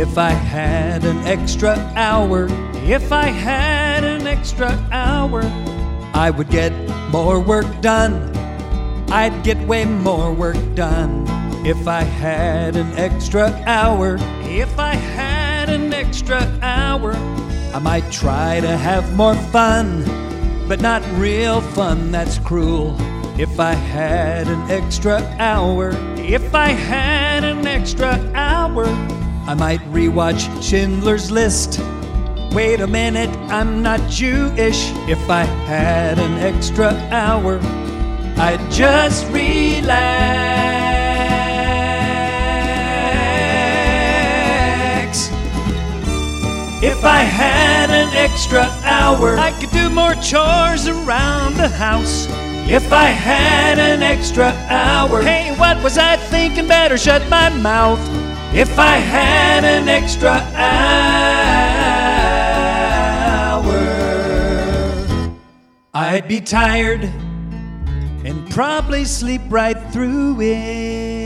If I had an extra hour, if I had an extra hour, I would get more work done. I'd get way more work done. If I had an extra hour, if I had an extra hour, I might try to have more fun, but not real fun, that's cruel. If I had an extra hour, if I had an extra hour, I might rewatch Schindler's List. Wait a minute, I'm not Jewish. If I had an extra hour, I'd just relax. If I had an extra hour, I could do more chores around the house. If I had an extra hour, hey, what was I thinking? Better shut my mouth. If I had an extra hour, I'd be tired and probably sleep right through it.